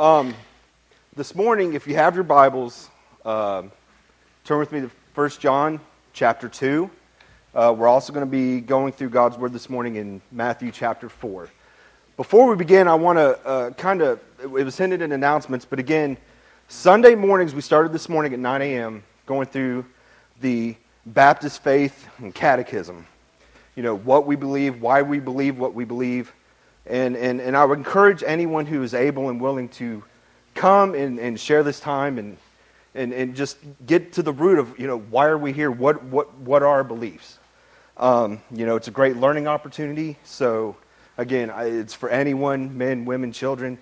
Um, this morning, if you have your Bibles, uh, turn with me to 1 John chapter 2. Uh, we're also going to be going through God's Word this morning in Matthew chapter 4. Before we begin, I want to uh, kind of, it was hinted in announcements, but again, Sunday mornings, we started this morning at 9 a.m. going through the Baptist faith and catechism. You know, what we believe, why we believe what we believe. And, and, and I would encourage anyone who is able and willing to come and, and share this time and, and, and just get to the root of, you know, why are we here? What, what, what are our beliefs? Um, you know, it's a great learning opportunity. So, again, it's for anyone, men, women, children.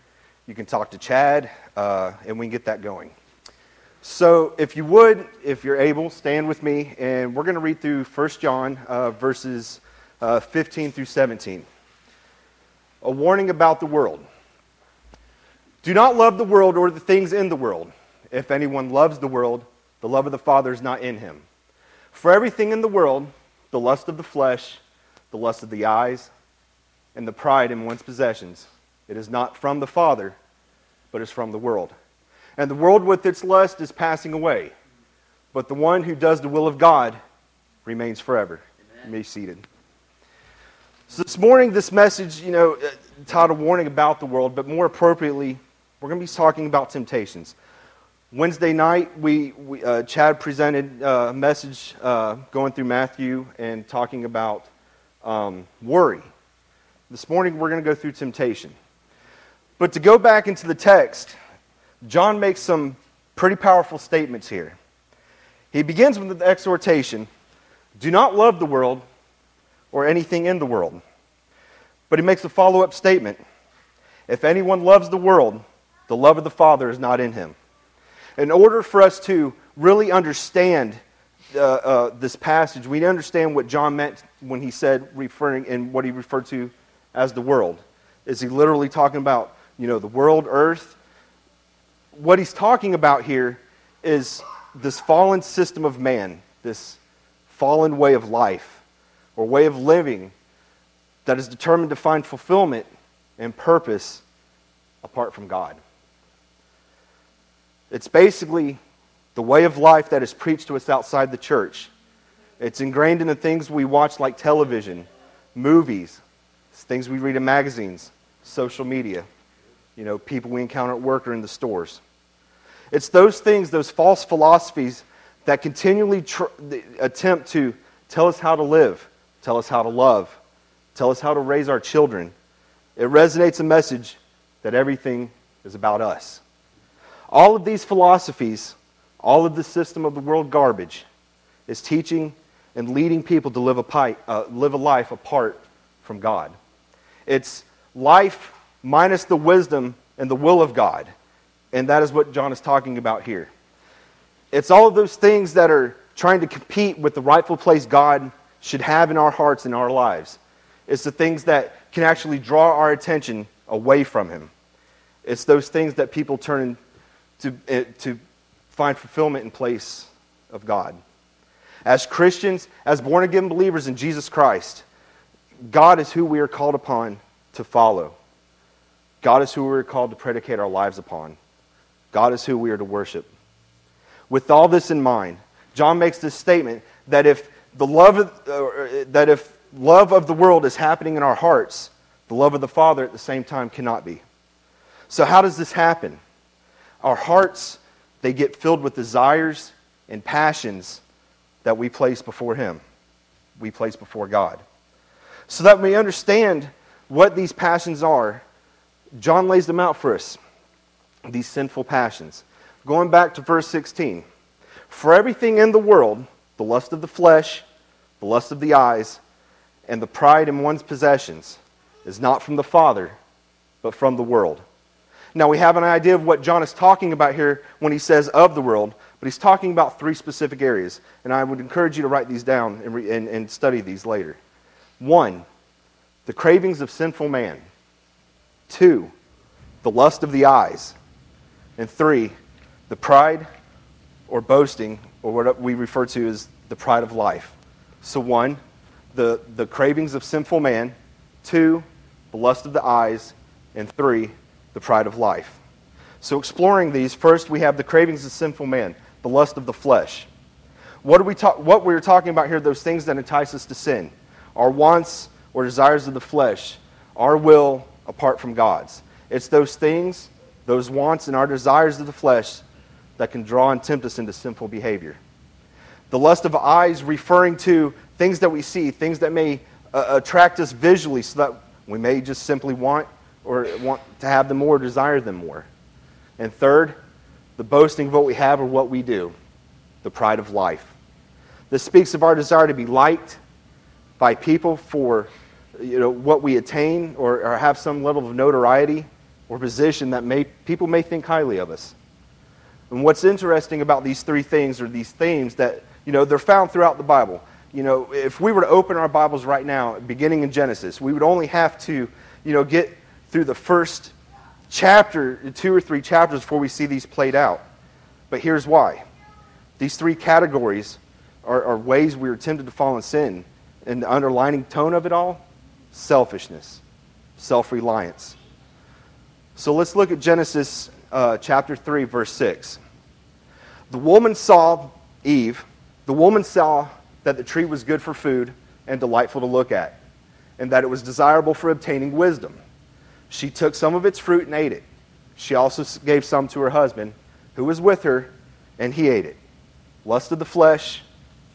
You can talk to Chad, uh, and we can get that going. So, if you would, if you're able, stand with me, and we're going to read through 1 John uh, verses uh, 15 through 17 a warning about the world. Do not love the world or the things in the world. If anyone loves the world, the love of the Father is not in him. For everything in the world, the lust of the flesh, the lust of the eyes, and the pride in one's possessions, it is not from the Father, but is from the world. And the world with its lust is passing away, but the one who does the will of God remains forever. Amen. You may be seated. So this morning, this message, you know, uh, titled Warning About the World, but more appropriately, we're going to be talking about temptations. Wednesday night, we, we uh, Chad presented uh, a message uh, going through Matthew and talking about um, worry. This morning, we're going to go through temptation. But to go back into the text, John makes some pretty powerful statements here. He begins with the exhortation Do not love the world or anything in the world. But he makes a follow up statement If anyone loves the world, the love of the Father is not in him. In order for us to really understand uh, uh, this passage, we need to understand what John meant when he said, referring in what he referred to as the world. Is he literally talking about, you know, the world, earth? What he's talking about here is this fallen system of man, this fallen way of life or way of living that is determined to find fulfillment and purpose apart from God. It's basically the way of life that is preached to us outside the church. It's ingrained in the things we watch, like television, movies, things we read in magazines, social media, you know, people we encounter at work or in the stores. It's those things, those false philosophies that continually tr- attempt to tell us how to live, tell us how to love, tell us how to raise our children. It resonates a message that everything is about us. All of these philosophies, all of the system of the world garbage, is teaching and leading people to live a, pipe, uh, live a life apart from God. It's life minus the wisdom and the will of God. And that is what John is talking about here. It's all of those things that are trying to compete with the rightful place God should have in our hearts and our lives. It's the things that can actually draw our attention away from Him. It's those things that people turn to, eh, to find fulfillment in place of God. As Christians, as born again believers in Jesus Christ, God is who we are called upon to follow. God is who we are called to predicate our lives upon. God is who we are to worship. With all this in mind, John makes this statement that if the love of, uh, that if love of the world is happening in our hearts, the love of the Father at the same time cannot be. So how does this happen? Our hearts, they get filled with desires and passions that we place before Him. We place before God. So that we understand what these passions are, John lays them out for us. These sinful passions. Going back to verse 16. For everything in the world, the lust of the flesh, the lust of the eyes, and the pride in one's possessions is not from the Father, but from the world. Now, we have an idea of what John is talking about here when he says of the world, but he's talking about three specific areas. And I would encourage you to write these down and, re- and, and study these later. One, the cravings of sinful man. Two, the lust of the eyes. And three, the pride or boasting, or what we refer to as the pride of life. So, one, the, the cravings of sinful man. Two, the lust of the eyes. And three, the pride of life. So, exploring these, first we have the cravings of sinful man, the lust of the flesh. What, are we ta- what we're talking about here, those things that entice us to sin, our wants or desires of the flesh, our will apart from God's. It's those things, those wants, and our desires of the flesh that can draw and tempt us into sinful behavior. The lust of eyes referring to things that we see, things that may uh, attract us visually so that we may just simply want or want to have them more, desire them more. And third, the boasting of what we have or what we do, the pride of life. This speaks of our desire to be liked by people for you know, what we attain or, or have some level of notoriety or position that may, people may think highly of us. And what's interesting about these three things or these themes that, you know, they're found throughout the Bible. You know, if we were to open our Bibles right now, beginning in Genesis, we would only have to, you know, get through the first chapter, two or three chapters before we see these played out. But here's why. These three categories are, are ways we are tempted to fall in sin. And the underlining tone of it all selfishness, self reliance. So let's look at Genesis uh, chapter 3, verse 6. The woman saw Eve, the woman saw that the tree was good for food and delightful to look at, and that it was desirable for obtaining wisdom. She took some of its fruit and ate it. She also gave some to her husband, who was with her, and he ate it. Lust of the flesh,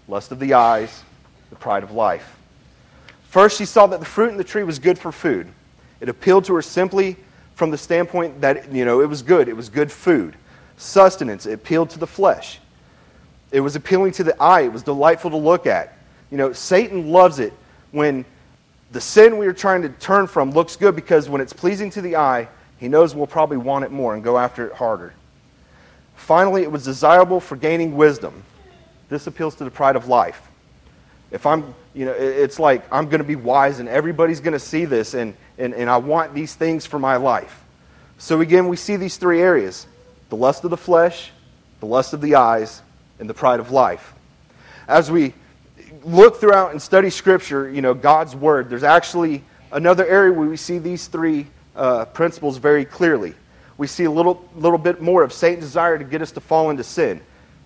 lust of the eyes, the pride of life. First, she saw that the fruit in the tree was good for food. It appealed to her simply from the standpoint that, you know, it was good. It was good food. Sustenance. It appealed to the flesh. It was appealing to the eye. It was delightful to look at. You know, Satan loves it when the sin we are trying to turn from looks good because when it's pleasing to the eye, he knows we'll probably want it more and go after it harder. Finally, it was desirable for gaining wisdom. This appeals to the pride of life. If I'm, you know, it's like I'm going to be wise and everybody's going to see this and, and, and I want these things for my life. So again, we see these three areas the lust of the flesh, the lust of the eyes, and the pride of life. As we look throughout and study Scripture, you know, God's Word, there's actually another area where we see these three uh, principles very clearly. We see a little, little bit more of Satan's desire to get us to fall into sin.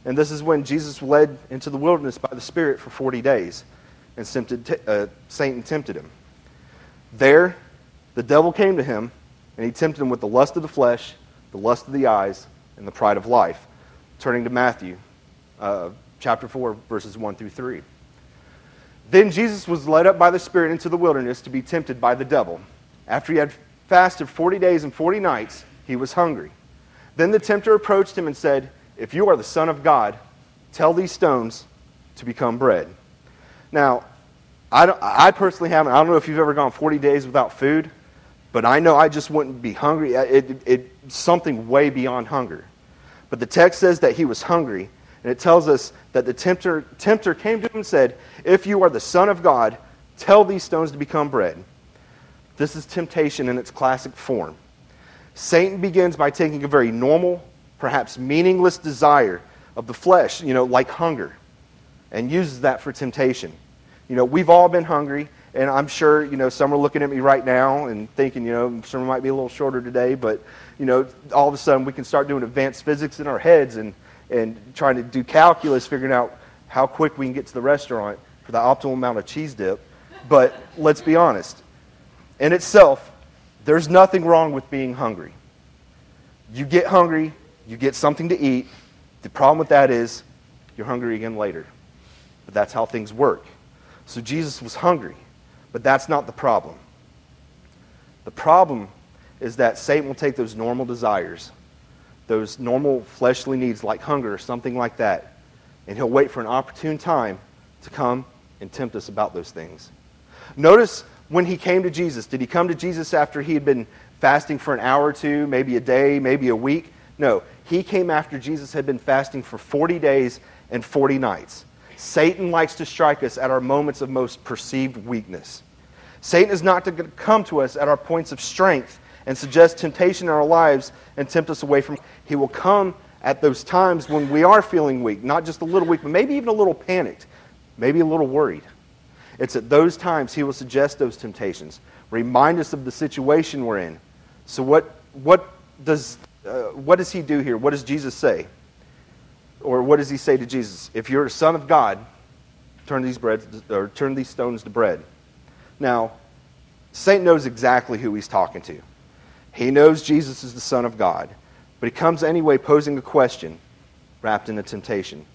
And this is when Jesus led into the wilderness by the Spirit for 40 days, and tempted, uh, Satan tempted him. There, the devil came to him, and he tempted him with the lust of the flesh, the lust of the eyes, and the pride of life. Turning to Matthew uh, chapter 4, verses 1 through 3. Then Jesus was led up by the Spirit into the wilderness to be tempted by the devil. After he had fasted 40 days and 40 nights, he was hungry. Then the tempter approached him and said, If you are the Son of God, tell these stones to become bread. Now, I, I personally haven't, I don't know if you've ever gone 40 days without food, but I know I just wouldn't be hungry. It, it, it, something way beyond hunger. But the text says that he was hungry, and it tells us that the tempter, tempter came to him and said, If you are the Son of God, tell these stones to become bread. This is temptation in its classic form. Satan begins by taking a very normal, perhaps meaningless desire of the flesh, you know, like hunger, and uses that for temptation. You know, we've all been hungry, and I'm sure, you know, some are looking at me right now and thinking, you know, some might be a little shorter today, but, you know, all of a sudden we can start doing advanced physics in our heads and and trying to do calculus, figuring out how quick we can get to the restaurant for the optimal amount of cheese dip. But let's be honest. In itself, there's nothing wrong with being hungry. You get hungry, you get something to eat. The problem with that is you're hungry again later. But that's how things work. So Jesus was hungry, but that's not the problem. The problem is that Satan will take those normal desires those normal fleshly needs like hunger or something like that. And he'll wait for an opportune time to come and tempt us about those things. Notice when he came to Jesus, did he come to Jesus after he had been fasting for an hour or two, maybe a day, maybe a week? No, he came after Jesus had been fasting for 40 days and 40 nights. Satan likes to strike us at our moments of most perceived weakness. Satan is not to come to us at our points of strength and suggest temptation in our lives and tempt us away from. He will come at those times when we are feeling weak, not just a little weak, but maybe even a little panicked, maybe a little worried. It's at those times he will suggest those temptations, remind us of the situation we're in. So, what, what does uh, what does he do here? What does Jesus say? Or what does he say to Jesus? If you're a son of God, turn these bread or turn these stones to bread. Now, Satan knows exactly who he's talking to. He knows Jesus is the Son of God, but he comes anyway posing a question wrapped in a temptation.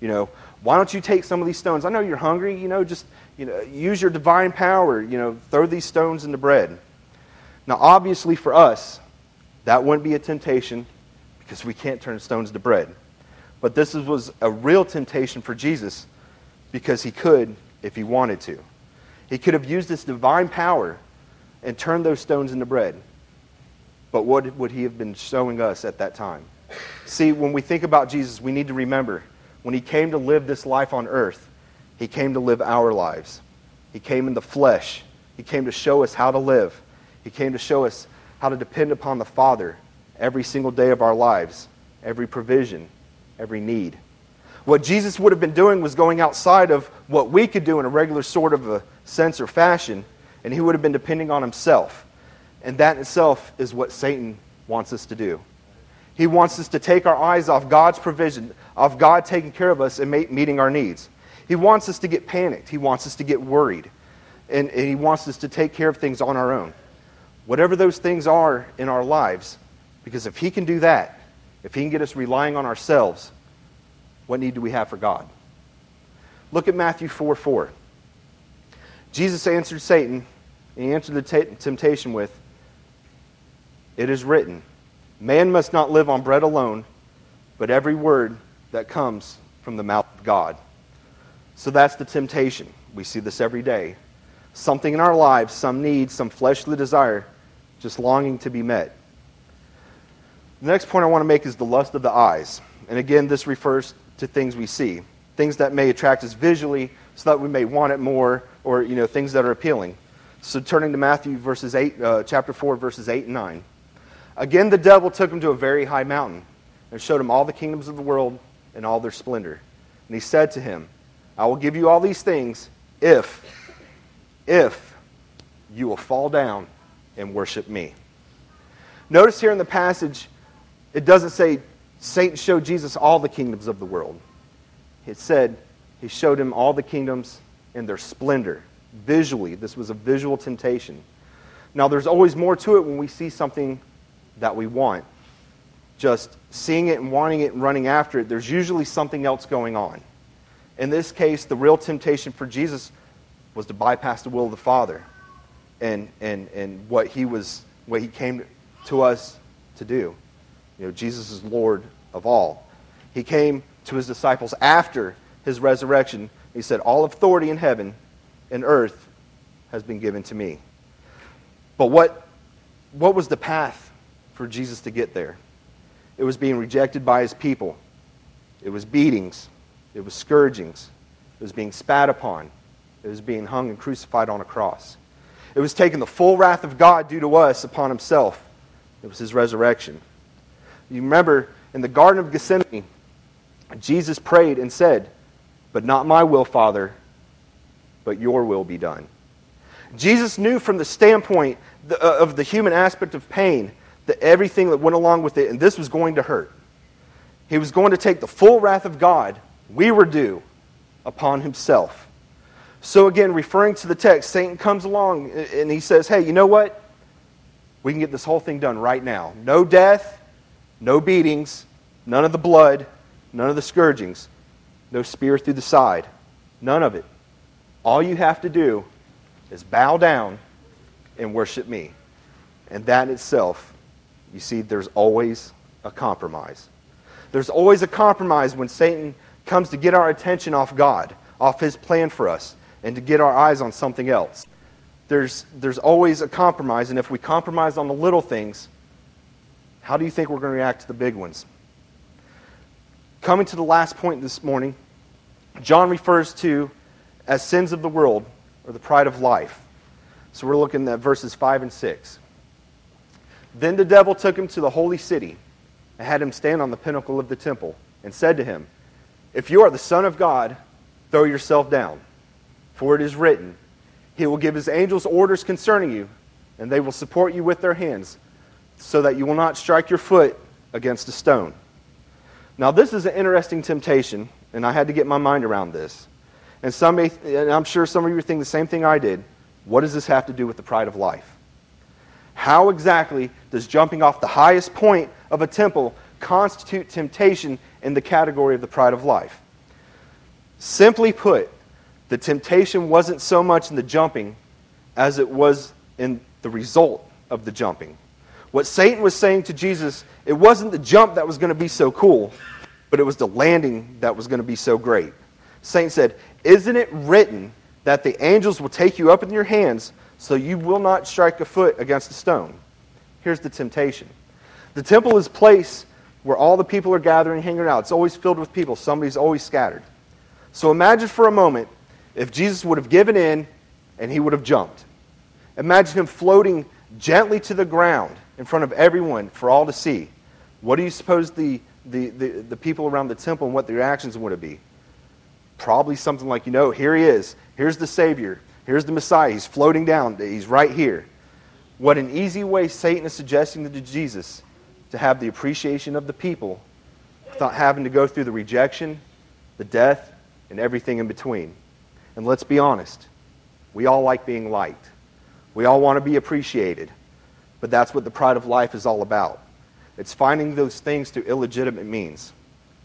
You know, why don't you take some of these stones? I know you're hungry, you know, just you know, use your divine power, you know, throw these stones into bread. Now, obviously for us, that wouldn't be a temptation because we can't turn stones to bread. But this was a real temptation for Jesus because he could if he wanted to. He could have used his divine power and turned those stones into bread. But what would he have been showing us at that time? See, when we think about Jesus, we need to remember when he came to live this life on earth, he came to live our lives. He came in the flesh. He came to show us how to live. He came to show us how to depend upon the Father every single day of our lives, every provision, every need. What Jesus would have been doing was going outside of what we could do in a regular sort of a sense or fashion, and he would have been depending on himself. And that itself is what Satan wants us to do. He wants us to take our eyes off God's provision, off God taking care of us and meeting our needs. He wants us to get panicked. He wants us to get worried. And, and he wants us to take care of things on our own. Whatever those things are in our lives, because if he can do that, if he can get us relying on ourselves, what need do we have for God? Look at Matthew 4 4. Jesus answered Satan, and he answered the t- temptation with, It is written, Man must not live on bread alone, but every word that comes from the mouth of God. So that's the temptation. We see this every day. Something in our lives, some need, some fleshly desire, just longing to be met. The next point I want to make is the lust of the eyes. And again, this refers to things we see, things that may attract us visually so that we may want it more, or you know, things that are appealing. So turning to Matthew verses 8, uh, chapter 4, verses 8 and 9. Again, the devil took him to a very high mountain and showed him all the kingdoms of the world and all their splendor. And he said to him, I will give you all these things if, if you will fall down and worship me. Notice here in the passage, it doesn't say Satan showed Jesus all the kingdoms of the world. It said he showed him all the kingdoms and their splendor. Visually, this was a visual temptation. Now, there's always more to it when we see something that we want. Just seeing it and wanting it and running after it, there's usually something else going on. In this case, the real temptation for Jesus was to bypass the will of the Father and, and, and what, he was, what he came to us to do. You know, Jesus is Lord of all. He came to his disciples after his resurrection. He said, All authority in heaven and earth has been given to me. But what, what was the path for Jesus to get there? It was being rejected by his people, it was beatings, it was scourgings, it was being spat upon, it was being hung and crucified on a cross. It was taking the full wrath of God due to us upon himself. It was his resurrection. You remember in the Garden of Gethsemane, Jesus prayed and said, But not my will, Father, but your will be done. Jesus knew from the standpoint uh, of the human aspect of pain that everything that went along with it, and this was going to hurt. He was going to take the full wrath of God we were due upon himself. So, again, referring to the text, Satan comes along and he says, Hey, you know what? We can get this whole thing done right now. No death, no beatings, none of the blood, none of the scourgings, no spear through the side, none of it. All you have to do is bow down and worship me. And that itself, you see, there's always a compromise. There's always a compromise when Satan comes to get our attention off God, off his plan for us, and to get our eyes on something else. There's, there's always a compromise, and if we compromise on the little things, how do you think we're going to react to the big ones? Coming to the last point this morning, John refers to as sins of the world or the pride of life. So we're looking at verses 5 and 6. Then the devil took him to the holy city and had him stand on the pinnacle of the temple and said to him, If you are the Son of God, throw yourself down. For it is written, He will give His angels orders concerning you, and they will support you with their hands, so that you will not strike your foot against a stone. Now, this is an interesting temptation, and I had to get my mind around this. And, some may, and I'm sure some of you think the same thing I did. What does this have to do with the pride of life? How exactly does jumping off the highest point of a temple constitute temptation in the category of the pride of life? Simply put, the temptation wasn't so much in the jumping as it was in the result of the jumping. What Satan was saying to Jesus, it wasn't the jump that was going to be so cool, but it was the landing that was going to be so great. Satan said, Isn't it written that the angels will take you up in your hands so you will not strike a foot against a stone? Here's the temptation the temple is place where all the people are gathering, hanging out. It's always filled with people, somebody's always scattered. So imagine for a moment if Jesus would have given in and he would have jumped. Imagine him floating gently to the ground in front of everyone for all to see. What do you suppose the, the, the, the people around the temple and what their reactions would have be? Probably something like, you know, here he is. Here's the Savior. Here's the Messiah. He's floating down. He's right here. What an easy way Satan is suggesting to Jesus to have the appreciation of the people without having to go through the rejection, the death, and everything in between. And let's be honest, we all like being liked. We all want to be appreciated. But that's what the pride of life is all about. It's finding those things through illegitimate means.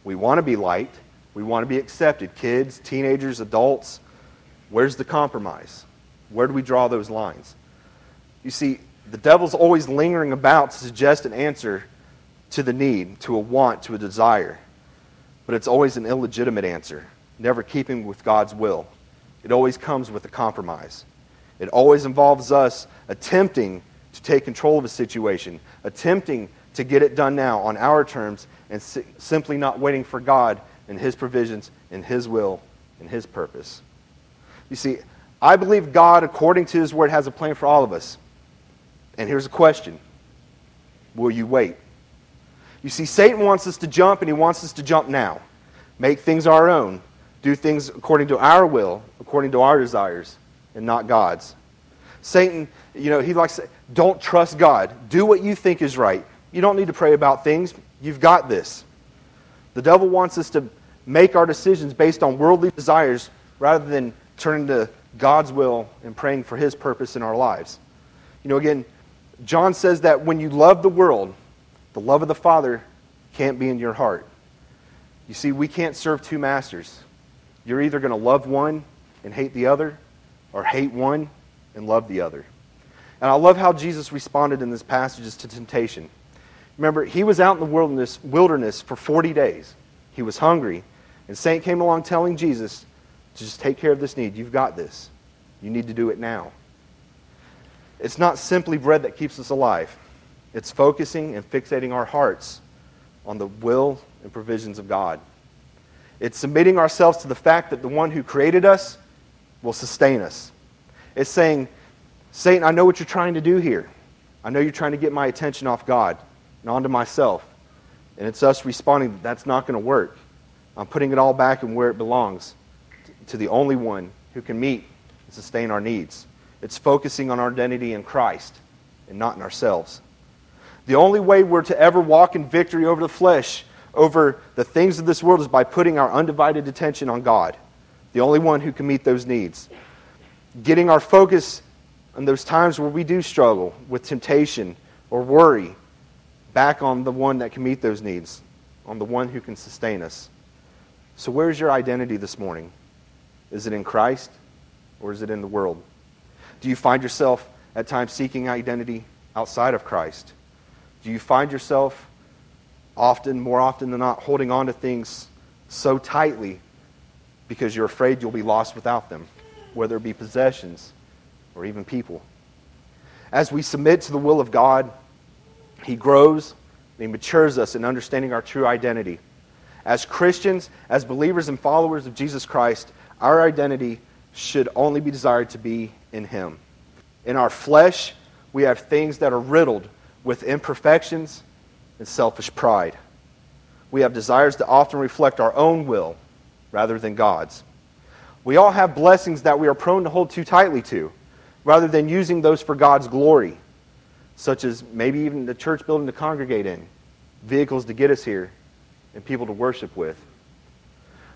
We want to be liked. We want to be accepted. Kids, teenagers, adults. Where's the compromise? Where do we draw those lines? You see, the devil's always lingering about to suggest an answer to the need, to a want, to a desire. But it's always an illegitimate answer, never keeping with God's will. It always comes with a compromise. It always involves us attempting to take control of a situation, attempting to get it done now on our terms, and si- simply not waiting for God and His provisions and His will and His purpose. You see, I believe God, according to His Word, has a plan for all of us. And here's a question Will you wait? You see, Satan wants us to jump, and he wants us to jump now. Make things our own. Do things according to our will, according to our desires, and not God's. Satan, you know, he likes to say, don't trust God. Do what you think is right. You don't need to pray about things. You've got this. The devil wants us to make our decisions based on worldly desires rather than turning to God's will and praying for his purpose in our lives. You know, again, John says that when you love the world, the love of the Father can't be in your heart. You see, we can't serve two masters. You're either going to love one and hate the other, or hate one and love the other. And I love how Jesus responded in this passage to temptation. Remember, he was out in the wilderness, wilderness for 40 days. He was hungry. And Satan came along telling Jesus just take care of this need. You've got this. You need to do it now. It's not simply bread that keeps us alive, it's focusing and fixating our hearts on the will and provisions of God. It's submitting ourselves to the fact that the one who created us will sustain us. It's saying, Satan, I know what you're trying to do here. I know you're trying to get my attention off God and onto myself. And it's us responding that that's not going to work. I'm putting it all back in where it belongs to the only one who can meet and sustain our needs. It's focusing on our identity in Christ and not in ourselves. The only way we're to ever walk in victory over the flesh, over the things of this world, is by putting our undivided attention on God, the only one who can meet those needs getting our focus on those times where we do struggle with temptation or worry back on the one that can meet those needs, on the one who can sustain us. So, where's your identity this morning? Is it in Christ or is it in the world? Do you find yourself at times seeking identity outside of Christ? Do you find yourself often, more often than not, holding on to things so tightly because you're afraid you'll be lost without them? whether it be possessions or even people. As we submit to the will of God, He grows and He matures us in understanding our true identity. As Christians, as believers and followers of Jesus Christ, our identity should only be desired to be in Him. In our flesh, we have things that are riddled with imperfections and selfish pride. We have desires that often reflect our own will rather than God's. We all have blessings that we are prone to hold too tightly to, rather than using those for God's glory, such as maybe even the church building to congregate in, vehicles to get us here, and people to worship with.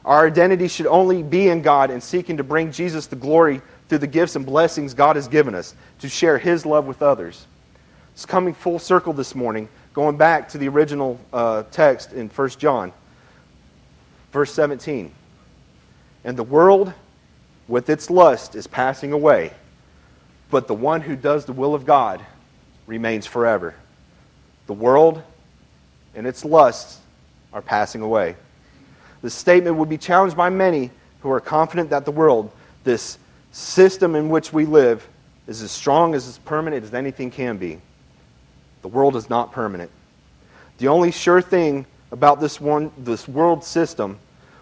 Our identity should only be in God and seeking to bring Jesus the glory through the gifts and blessings God has given us to share His love with others. It's coming full circle this morning, going back to the original uh, text in 1 John, verse 17. And the world with its lust is passing away, but the one who does the will of God remains forever. The world and its lusts are passing away. This statement would be challenged by many who are confident that the world, this system in which we live, is as strong, as as permanent as anything can be. The world is not permanent. The only sure thing about this, one, this world system,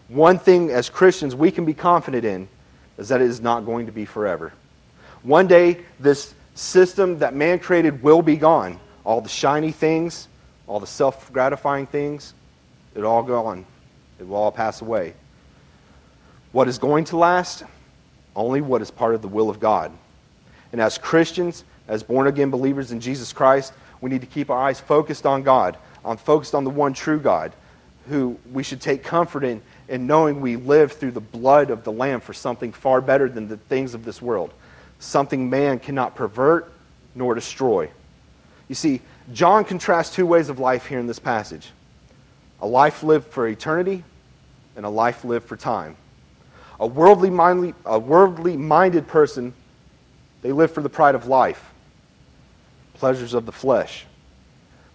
one thing as Christians we can be confident in, is that it is not going to be forever. One day, this system that man created will be gone. All the shiny things, all the self gratifying things, it all gone. It will all pass away. What is going to last? Only what is part of the will of God. And as Christians, as born again believers in Jesus Christ, we need to keep our eyes focused on God, on focused on the one true God, who we should take comfort in, in knowing we live through the blood of the Lamb for something far better than the things of this world, something man cannot pervert nor destroy. You see, John contrasts two ways of life here in this passage a life lived for eternity and a life lived for time. A worldly, mindly, a worldly minded person, they live for the pride of life, pleasures of the flesh.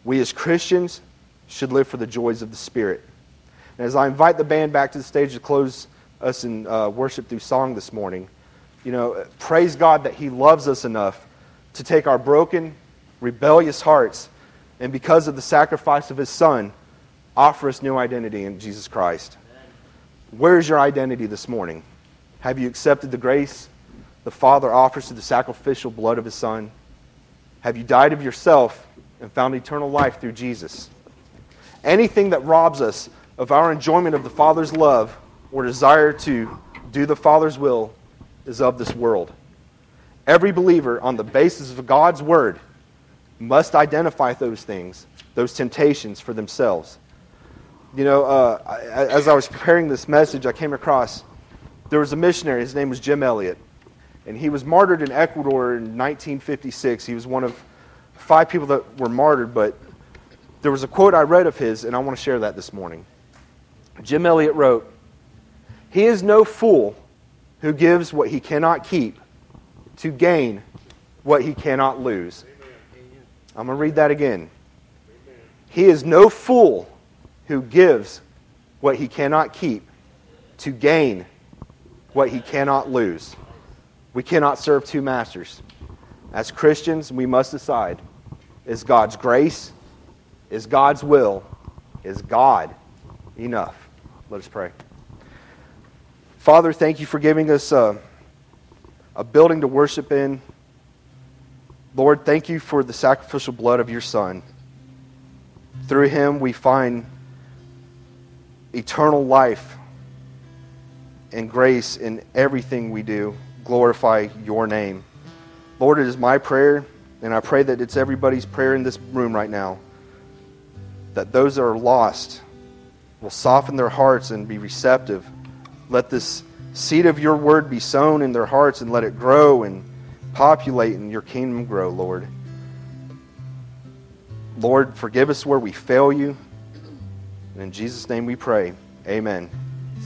We as Christians should live for the joys of the Spirit. And as I invite the band back to the stage to close us in uh, worship through song this morning, you know, praise God that He loves us enough to take our broken, rebellious hearts, and because of the sacrifice of His Son, offer us new identity in Jesus Christ. Where is your identity this morning? Have you accepted the grace the Father offers through the sacrificial blood of His Son? Have you died of yourself and found eternal life through Jesus? Anything that robs us of our enjoyment of the Father's love or desire to do the Father's will is of this world. Every believer, on the basis of God's Word, must identify those things, those temptations for themselves. You know, uh, as I was preparing this message, I came across there was a missionary. His name was Jim Elliot, and he was martyred in Ecuador in 1956. He was one of five people that were martyred, but there was a quote I read of his, and I want to share that this morning. Jim Elliot wrote, He is no fool who gives what he cannot keep to gain what he cannot lose. I'm going to read that again. He is no fool who gives what he cannot keep to gain what he cannot lose. We cannot serve two masters. As Christians, we must decide is God's grace, is God's will, is God enough? Let us pray. Father, thank you for giving us a, a building to worship in. Lord, thank you for the sacrificial blood of your Son. Through him, we find eternal life and grace in everything we do. Glorify your name. Lord, it is my prayer, and I pray that it's everybody's prayer in this room right now, that those that are lost will soften their hearts and be receptive. Let this seed of your word be sown in their hearts and let it grow and populate and your kingdom grow, Lord. Lord, forgive us where we fail you. And in Jesus' name we pray. Amen.